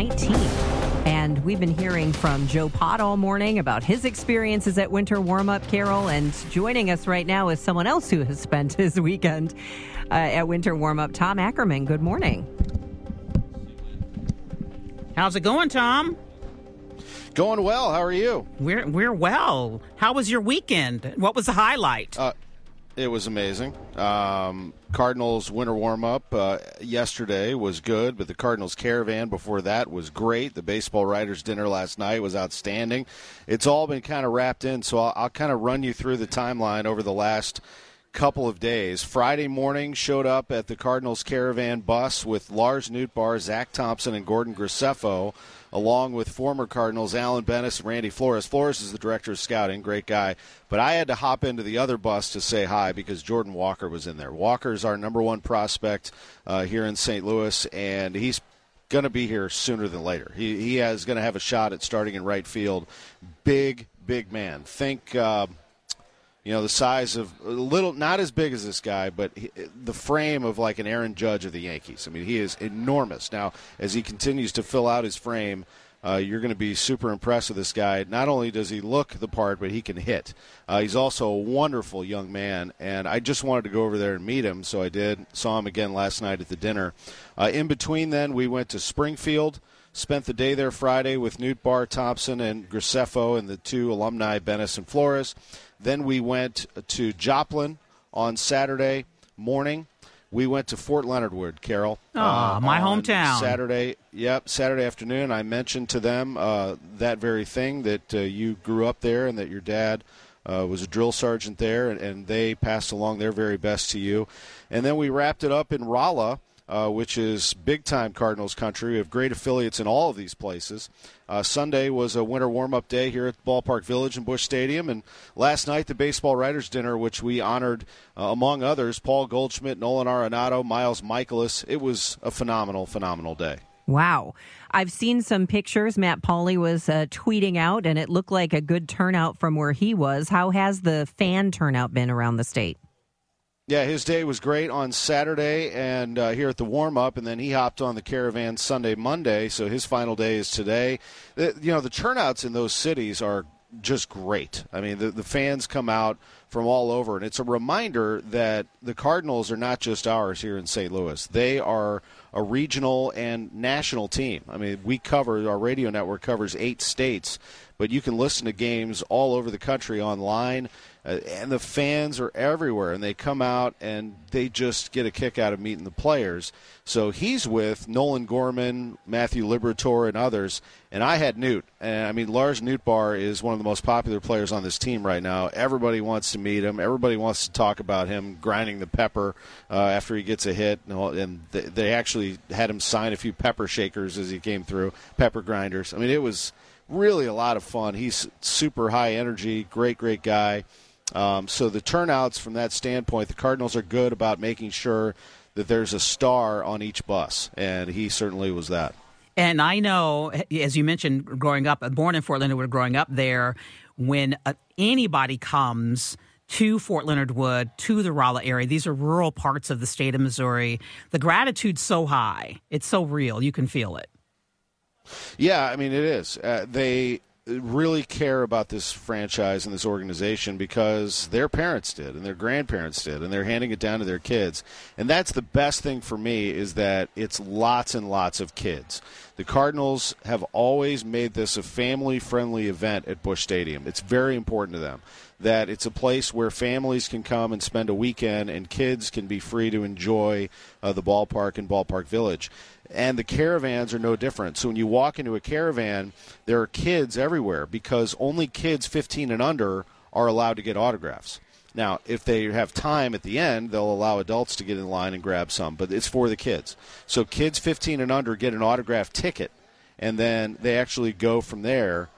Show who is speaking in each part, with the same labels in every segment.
Speaker 1: 19. And we've been hearing from Joe Pott all morning about his experiences at Winter Warm Up, Carol. And joining us right now is someone else who has spent his weekend uh, at Winter Warm Up, Tom Ackerman. Good morning.
Speaker 2: How's it going, Tom?
Speaker 3: Going well. How are you?
Speaker 2: We're we're well. How was your weekend? What was the highlight?
Speaker 3: Uh, it was amazing. Um, Cardinals winter warm up uh, yesterday was good, but the Cardinals caravan before that was great. The baseball writers dinner last night was outstanding. It's all been kind of wrapped in, so I'll, I'll kind of run you through the timeline over the last couple of days. Friday morning showed up at the Cardinals caravan bus with Lars Nootbaar, Zach Thompson, and Gordon Graceffo along with former Cardinals Alan Benes and Randy Flores. Flores is the director of scouting, great guy. But I had to hop into the other bus to say hi because Jordan Walker was in there. Walker is our number one prospect uh, here in St. Louis, and he's going to be here sooner than later. He, he is going to have a shot at starting in right field. Big, big man. Think. Uh, you know the size of a little not as big as this guy but he, the frame of like an aaron judge of the yankees. I mean he is enormous. Now as he continues to fill out his frame uh, you're going to be super impressed with this guy not only does he look the part but he can hit uh, he's also a wonderful young man and i just wanted to go over there and meet him so i did saw him again last night at the dinner uh, in between then we went to springfield spent the day there Friday with Nootbaar, Thompson, and Graceffo and the two alumni, Benes and Flores. Then we went to Joplin on Saturday morning. We went to Fort Leonard Wood, Carol.
Speaker 2: Ah, uh, my hometown.
Speaker 3: Saturday, yep, Saturday afternoon. I mentioned to them uh, that very thing that uh, you grew up there and that your dad uh, was a drill sergeant there, and, and, they passed along their very best to you. And then we wrapped it up in Rolla uh, which is big time Cardinals country. We have great affiliates in all of these places. Uh, Sunday was a winter warm up day here at Ballpark Village and Busch Stadium. And last night, the Baseball Writers Dinner, which we honored, uh, among others, Paul Goldschmidt, Nolan Arenado, Miles Mikolas. It was a phenomenal, phenomenal day.
Speaker 1: Wow. I've seen some pictures Matt Pauley was uh, tweeting out, and it looked like a good turnout from where he was. How has the fan turnout been around the state?
Speaker 3: Yeah, his day was great on Saturday and uh, here at the warm up, and then he hopped on the caravan Sunday, Monday. So his final day is today. The, you know, the turnouts in those cities are just great. I mean, the, the fans come out from all over, and it's a reminder that the Cardinals are not just ours here in St. Louis. They are a regional and national team. I mean, we cover, our radio network covers eight states, but you can listen to games all over the country online uh, and the fans are everywhere, and they come out and they just get a kick out of meeting the players. So he's with Nolan Gorman, Matthew Liberatore, and others. And I had Newt, and I mean Lars Nootbaar is one of the most popular players on this team right now. Everybody wants to meet him. Everybody wants to talk about him grinding the pepper uh, after he gets a hit, and they actually had him sign a few pepper shakers as he came through, pepper grinders. I mean, it was really a lot of fun. He's super high energy, great, great guy. Um, so the turnouts from that standpoint, the Cardinals are good about making sure that there's a star on each bus, and he certainly was that.
Speaker 2: And I know, as you mentioned, growing up, born in Fort Leonard Wood, growing up there, when uh, anybody comes to Fort Leonard Wood, to the Rolla area, these are rural parts of the state of Missouri. The gratitude's so high, it's so real, you can feel it.
Speaker 3: Yeah, I mean it is. Uh, they really care about this franchise and this organization because their parents did and their grandparents did and they're handing it down to their kids. And that's the best thing for me is that it's lots and lots of kids the cardinals have always made this a family friendly event at busch stadium it's very important to them that it's a place where families can come and spend a weekend and kids can be free to enjoy uh, the ballpark and ballpark village and the caravans are no different. So when you walk into a caravan, there are kids everywhere because only kids 15 and under are allowed to get autographs. Now, if they have time at the end, they'll allow adults to get in line and grab some, but it's for the kids. So kids 15 and under get an autograph ticket, and then they actually go from there.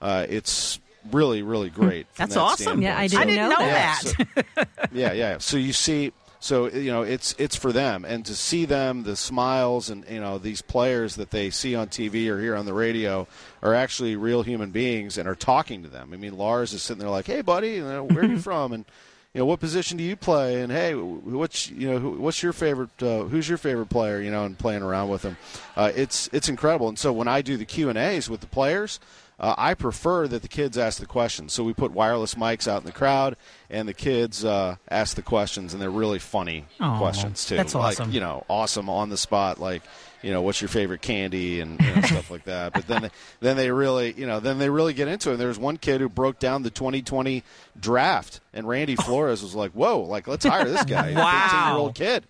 Speaker 3: Uh, it's really, really great.
Speaker 2: That's
Speaker 3: that
Speaker 2: awesome.
Speaker 3: standpoint.
Speaker 1: Yeah, I didn't,
Speaker 2: didn't
Speaker 1: know,
Speaker 2: know
Speaker 1: that.
Speaker 2: that.
Speaker 3: so- yeah, yeah. So you see, so you know, it's it's for them, and to see them, the smiles, and you know, these players that they see on TV or hear on the radio are actually real human beings and are talking to them. I mean, Lars is sitting there like, "Hey, buddy, you know, where are you from?" and you know, what position do you play? And hey, what's you know, who, what's your favorite? Uh, who's your favorite player? You know, and playing around with them, uh, it's it's incredible. And so when I do the Q and A's with the players. Uh, I prefer that the kids ask the questions. So we put wireless mics out in the crowd, and the kids uh, ask the questions, and they're really funny
Speaker 2: Aw,
Speaker 3: questions too.
Speaker 2: that's
Speaker 3: like,
Speaker 2: awesome.
Speaker 3: You know, awesome on the spot, like you know, what's your favorite candy and you know, stuff like that. But then, then they really, you know, then they really get into it. And there was one kid who broke down the 2020 draft, and Randy Flores was like, "Whoa, like let's hire this guy, a
Speaker 2: Wow.
Speaker 3: 13 year old kid."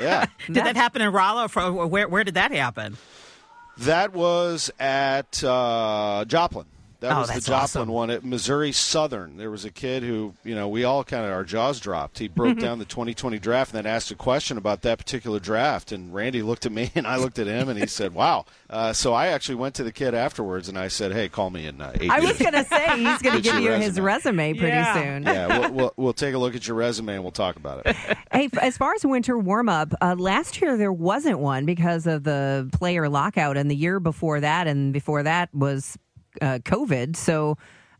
Speaker 3: Yeah.
Speaker 2: Did that happen in? Or where where did that happen?
Speaker 3: That was at uh, Joplin. That
Speaker 2: Oh,
Speaker 3: was the Joplin
Speaker 2: awesome.
Speaker 3: one at Missouri Southern. There was a kid who, you know, we all kind of our jaws dropped. He broke
Speaker 2: Mm-hmm.
Speaker 3: down the 2020 draft and then asked a question about that particular draft. And Randy looked at me and I looked at him and he said, "Wow." Uh, so I actually went to the kid afterwards and I said, "Hey, call me in uh, eight
Speaker 1: I was going to say he's going to give
Speaker 3: your
Speaker 1: you his resume pretty
Speaker 2: Yeah.
Speaker 1: soon.
Speaker 3: yeah, we'll, we'll, we'll take a look at your resume and we'll talk about it.
Speaker 1: Hey, as far as winter warm up, uh, last year there wasn't one because of the player lockout, and the year before that and before that was uh, COVID. So,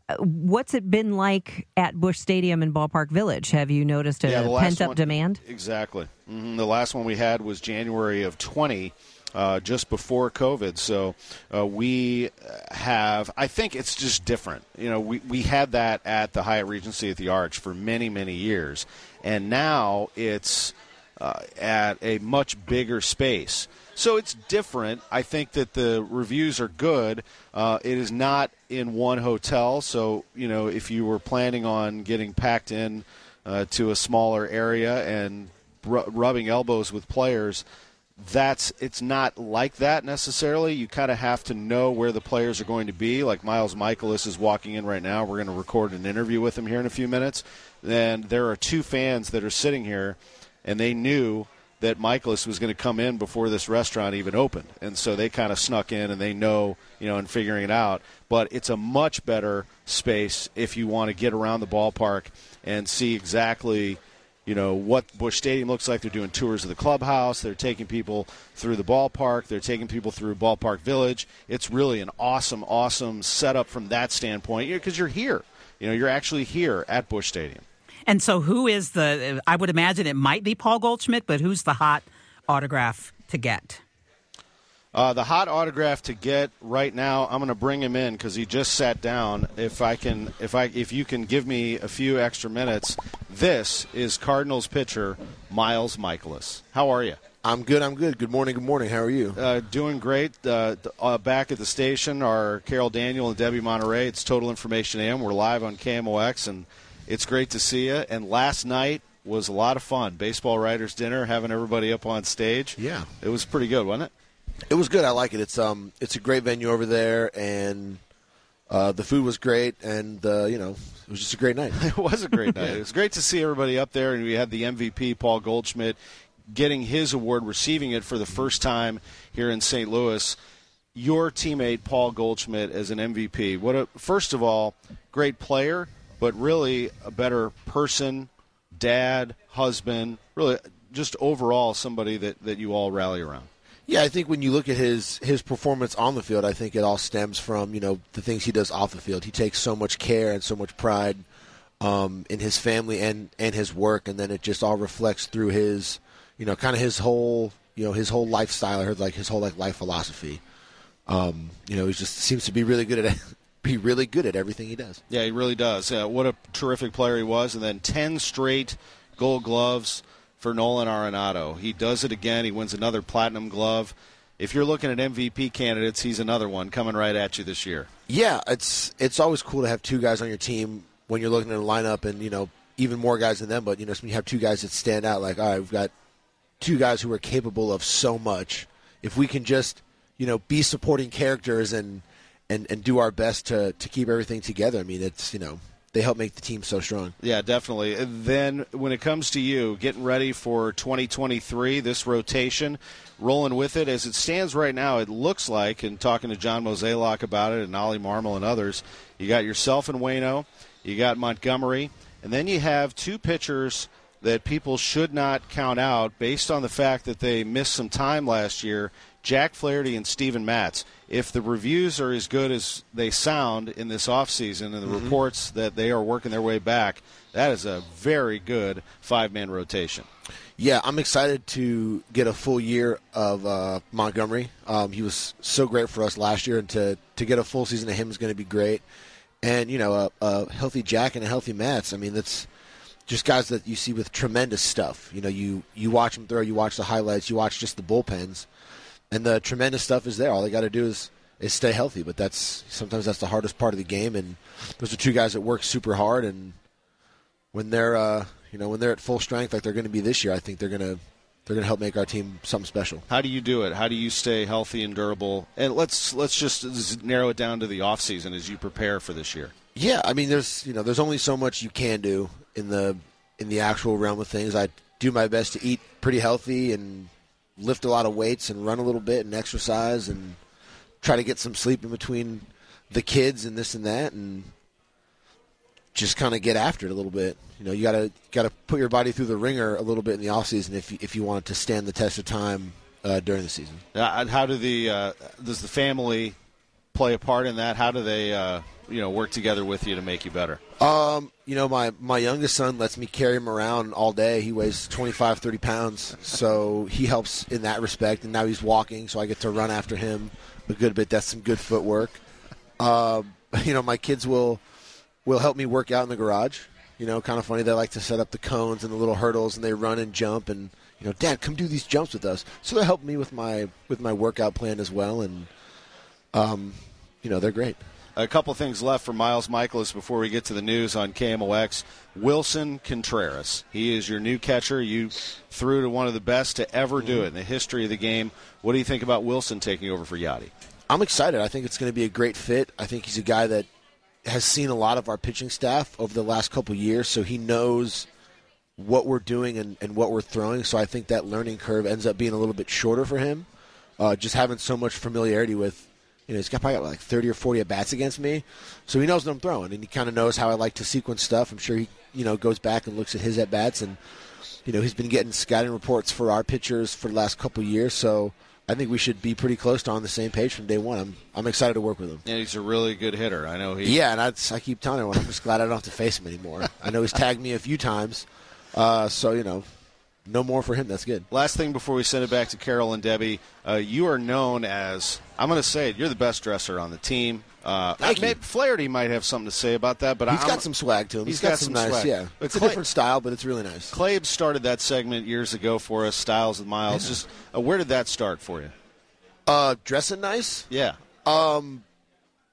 Speaker 1: uh, what's it been like at Busch Stadium and Ballpark Village? Have you noticed a
Speaker 3: Yeah,
Speaker 1: pent up demand?
Speaker 3: Exactly. hmm The last one we had was January of 20, uh, just before COVID. So uh, we have, I think it's just different. You know, we, we had that at the Hyatt Regency at the Arch for many, many years. And now it's uh, at a much bigger space. So it's different. I think that the reviews are good. Uh, it is not in one hotel, so you know if you were planning on getting packed in uh, to a smaller area and ru- rubbing elbows with players, that's it's not like that necessarily. You kind of have to know where the players are going to be. Like Miles Mikolas is walking in right now. We're going to record an interview with him here in a few minutes. Then there are two fans that are sitting here, and they knew that Mikolas was going to come in before this restaurant even opened, and so they kind of snuck in and they know, you know, and figuring it out. But it's a much better space if you want to get around the ballpark and see exactly you know what Busch Stadium looks like. They're doing tours of the clubhouse. They're taking people through the ballpark. They're taking people through Ballpark Village. It's really an awesome, awesome setup from that standpoint because you're here. You know, you're actually here at Busch Stadium.
Speaker 2: And so, who is the? I would imagine it might be Paul Goldschmidt, but who's the hot autograph to get?
Speaker 3: Uh, the hot autograph to get right now, I'm going to bring him in because he just sat down. If I can, if I, if you can give me a few extra minutes, this is Cardinals pitcher Miles Mikolas. How are you?
Speaker 4: I'm good. I'm good. Good morning. Good morning. How are you?
Speaker 3: Uh, doing great. Uh, uh, back at the station are Carol Daniel and Debbie Monterrey. It's Total Information AM. We're live on KMOX, and it's great to see you. And last night was a lot of fun. Baseball writers dinner, having everybody up on stage.
Speaker 4: Yeah.
Speaker 3: it was pretty good, wasn't it?
Speaker 4: It was good. I like it. It's um, it's a great venue over there, and uh, the food was great, and uh, you know, it was just a great night.
Speaker 3: It was a great night. It was great to see everybody up there, and we had the MVP, Paul Goldschmidt, getting his award, receiving it for the first time here in St. Louis. Your teammate, Paul Goldschmidt, as an MVP. What a first of all, great player, but really a better person, dad, husband, really just overall somebody that, that you all rally around.
Speaker 4: Yeah, I think when you look at his his performance on the field, I think it all stems from you know the things he does off the field. He takes so much care and so much pride um, in his family and and his work, and then it just all reflects through his you know kind of his whole you know his whole lifestyle or like his whole like life philosophy. Um, you know, he just seems to be really good at be really good at everything he does.
Speaker 3: Yeah, he really does. Uh, what a terrific player he was. And then 10 straight gold gloves for Nolan Arenado. He does it again. He wins another platinum glove. If you're looking at MVP candidates, he's another one coming right at you this year.
Speaker 4: Yeah, it's it's always cool to have two guys on your team when you're looking at a lineup, and you know even more guys than them. But you know when you have two guys that stand out, like all right, we've got two guys who are capable of so much. If we can just you know be supporting characters and and and do our best to to keep everything together, I mean it's you know they help make the team so strong.
Speaker 3: Yeah, definitely. And then when it comes to you getting ready for 2023, this rotation, rolling with it as it stands right now, it looks like, and talking to John Mozeliak about it and Ollie Marmol and others, you got yourself and Waino, you got Montgomery, and then you have two pitchers that people should not count out based on the fact that they missed some time last year Jack Flaherty and Steven Matz. If the reviews are as good as they sound in this offseason and the mm-hmm. reports that they are working their way back, that is a very good five man rotation.
Speaker 4: Yeah, I'm excited to get a full year of uh, Montgomery. Um, he was so great for us last year, and to, to get a full season of him is going to be great. And, you know, a, a healthy Jack and a healthy Matz, I mean, that's just guys that you see with tremendous stuff. You know, you, you watch them throw, you watch the highlights, you watch just the bullpens and the tremendous stuff is there. All they got to do is is stay healthy. But that's sometimes that's the hardest part of the game. And those are two guys that work super hard. And when they're uh, you know when they're at full strength like they're going to be this year, I think they're going to they're going to help make our team something special.
Speaker 3: How do you do it? How do you stay healthy and durable? And let's let's just narrow it down to the off season as you prepare for this year.
Speaker 4: Yeah, I mean, there's you know there's only so much you can do in the in the actual realm of things. I do my best to eat pretty healthy and lift a lot of weights and run a little bit and exercise and try to get some sleep in between the kids and this and that and just kind of get after it a little bit. You know, you gotta gotta put your body through the ringer a little bit in the off season if you, if you want to stand the test of time uh, during the season.
Speaker 3: Uh, how do the uh, does the family play a part in that? How do they uh, you know work together with you to make you better?
Speaker 4: Um, you know, my my youngest son lets me carry him around all day. He weighs 25, 30 pounds, so he helps in that respect. And now he's walking, so I get to run after him a good bit. That's some good footwork. Uh, you know, my kids will will help me work out in the garage. You know, kind of funny. They like to set up the cones and the little hurdles, and they run and jump. And you know, Dad, come do these jumps with us. So they help me with my with my workout plan as well. And um, you know, they're great.
Speaker 3: A couple things left for Miles Mikolas before we get to the news on KMOX. Willson Contreras. He is your new catcher. You threw to one of the best to ever do it in the history of the game. What do you think about Willson taking over for Yadi?
Speaker 4: I'm excited. I think it's going to be a great fit. I think he's a guy that has seen a lot of our pitching staff over the last couple years, so he knows what we're doing and, and, what we're throwing. So I think that learning curve ends up being a little bit shorter for him. Uh, just having so much familiarity with you know, he's got probably got like 30 or 40 at bats against me, so he knows what I'm throwing, and he kind of knows how I like to sequence stuff. I'm sure he, you know, goes back and looks at his at bats, and you know, he's been getting scouting reports for our pitchers for the last couple years, so I think we should be pretty close to on the same page from day one. I'm I'm excited to work with him.
Speaker 3: Yeah, he's a really good hitter. I know he.
Speaker 4: Yeah, and I, I keep telling everyone I'm just glad I don't have to face him anymore. I know he's tagged me a few times, uh, so you know no more for him. That's good.
Speaker 3: Last thing before we send it back to Carol and Debbie, uh, you are known as I'm going to say it. You're the best dresser on the team. Uh,
Speaker 4: Thank
Speaker 3: you. Flaherty might have something to say about that, but
Speaker 4: he's
Speaker 3: I'm,
Speaker 4: got some swag to him.
Speaker 3: he's
Speaker 4: got,
Speaker 3: got
Speaker 4: some
Speaker 3: some
Speaker 4: nice,
Speaker 3: swag.
Speaker 4: yeah.
Speaker 3: But
Speaker 4: it's
Speaker 3: Clay-
Speaker 4: a different style, but it's really nice.
Speaker 3: Clabe started that segment years ago for us. Styles with Miles. Just uh, where did that start for you?
Speaker 4: Uh, dressing nice.
Speaker 3: Yeah.
Speaker 4: Um,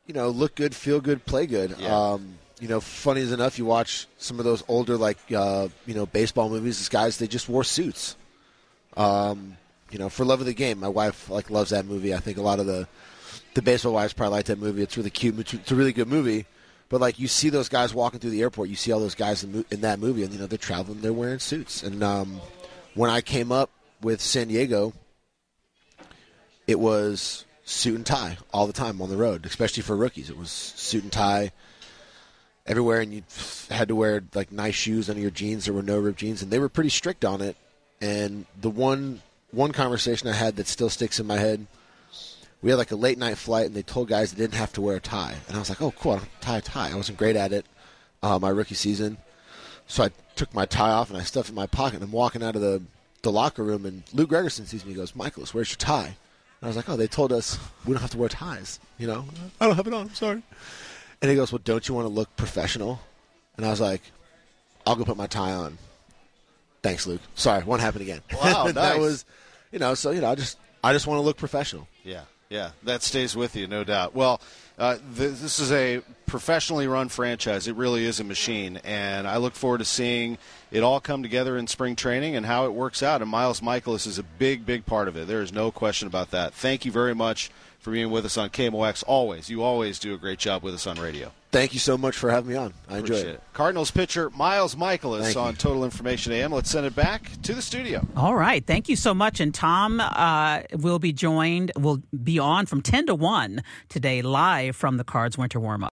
Speaker 4: you know, look good, feel good, play good.
Speaker 3: Yeah.
Speaker 4: Um, you know, funny enough, you watch some of those older like uh, you know baseball movies. These guys they just wore suits. Um, you know, for love of the game. My wife like loves that movie. I think a lot of the the baseball wives probably like that movie. It's really cute. It's a really good movie. But like you see those guys walking through the airport, you see all those guys in, in that movie, and you know they're traveling, they're wearing suits. And um, when I came up with San Diego, it was suit and tie all the time on the road, especially for rookies. It was suit and tie everywhere, and you had to wear like nice shoes under your jeans. There were no ripped jeans, and they were pretty strict on it. And the one one conversation I had that still sticks in my head, we had like a late night flight, and they told guys they didn't have to wear a tie, and I was like, oh cool, I don't tie a tie. I wasn't great at it uh, my rookie season, so I took my tie off and I stuffed it in my pocket. And I'm walking out of the the locker room, and Luke Gregerson sees me. He goes, Mikolas, where's your tie? And I was like, oh, they told us we don't have to wear ties. You know, I don't have it on. I'm sorry. And he goes, "Well, don't you want to look professional?" And I was like, "I'll go put my tie on." Thanks, Luke. Sorry, won't happen again.
Speaker 3: Wow,
Speaker 4: that was, you know, so you know, I just I just want to look professional.
Speaker 3: Yeah, yeah, that stays with you, no doubt. Well, uh, th- this is a professionally run franchise. It really is a machine, and I look forward to seeing it all come together in spring training and how it works out. And Miles Mikolas is a big, big part of it. There is no question about that. Thank you very much for being with us on KMOX. Always, you always do a great job with us on radio.
Speaker 4: Thank you so much for having me on. I enjoyed
Speaker 3: Appreciate
Speaker 4: it.
Speaker 3: it. Cardinals pitcher Miles Mikolas
Speaker 4: Thank you.
Speaker 3: on Total Information AM. Let's send it back to the studio.
Speaker 2: All right. Thank you so much. And Tom uh, will be joined, will be on from 10 to 1 today, live from the Cards Winter Warm Up.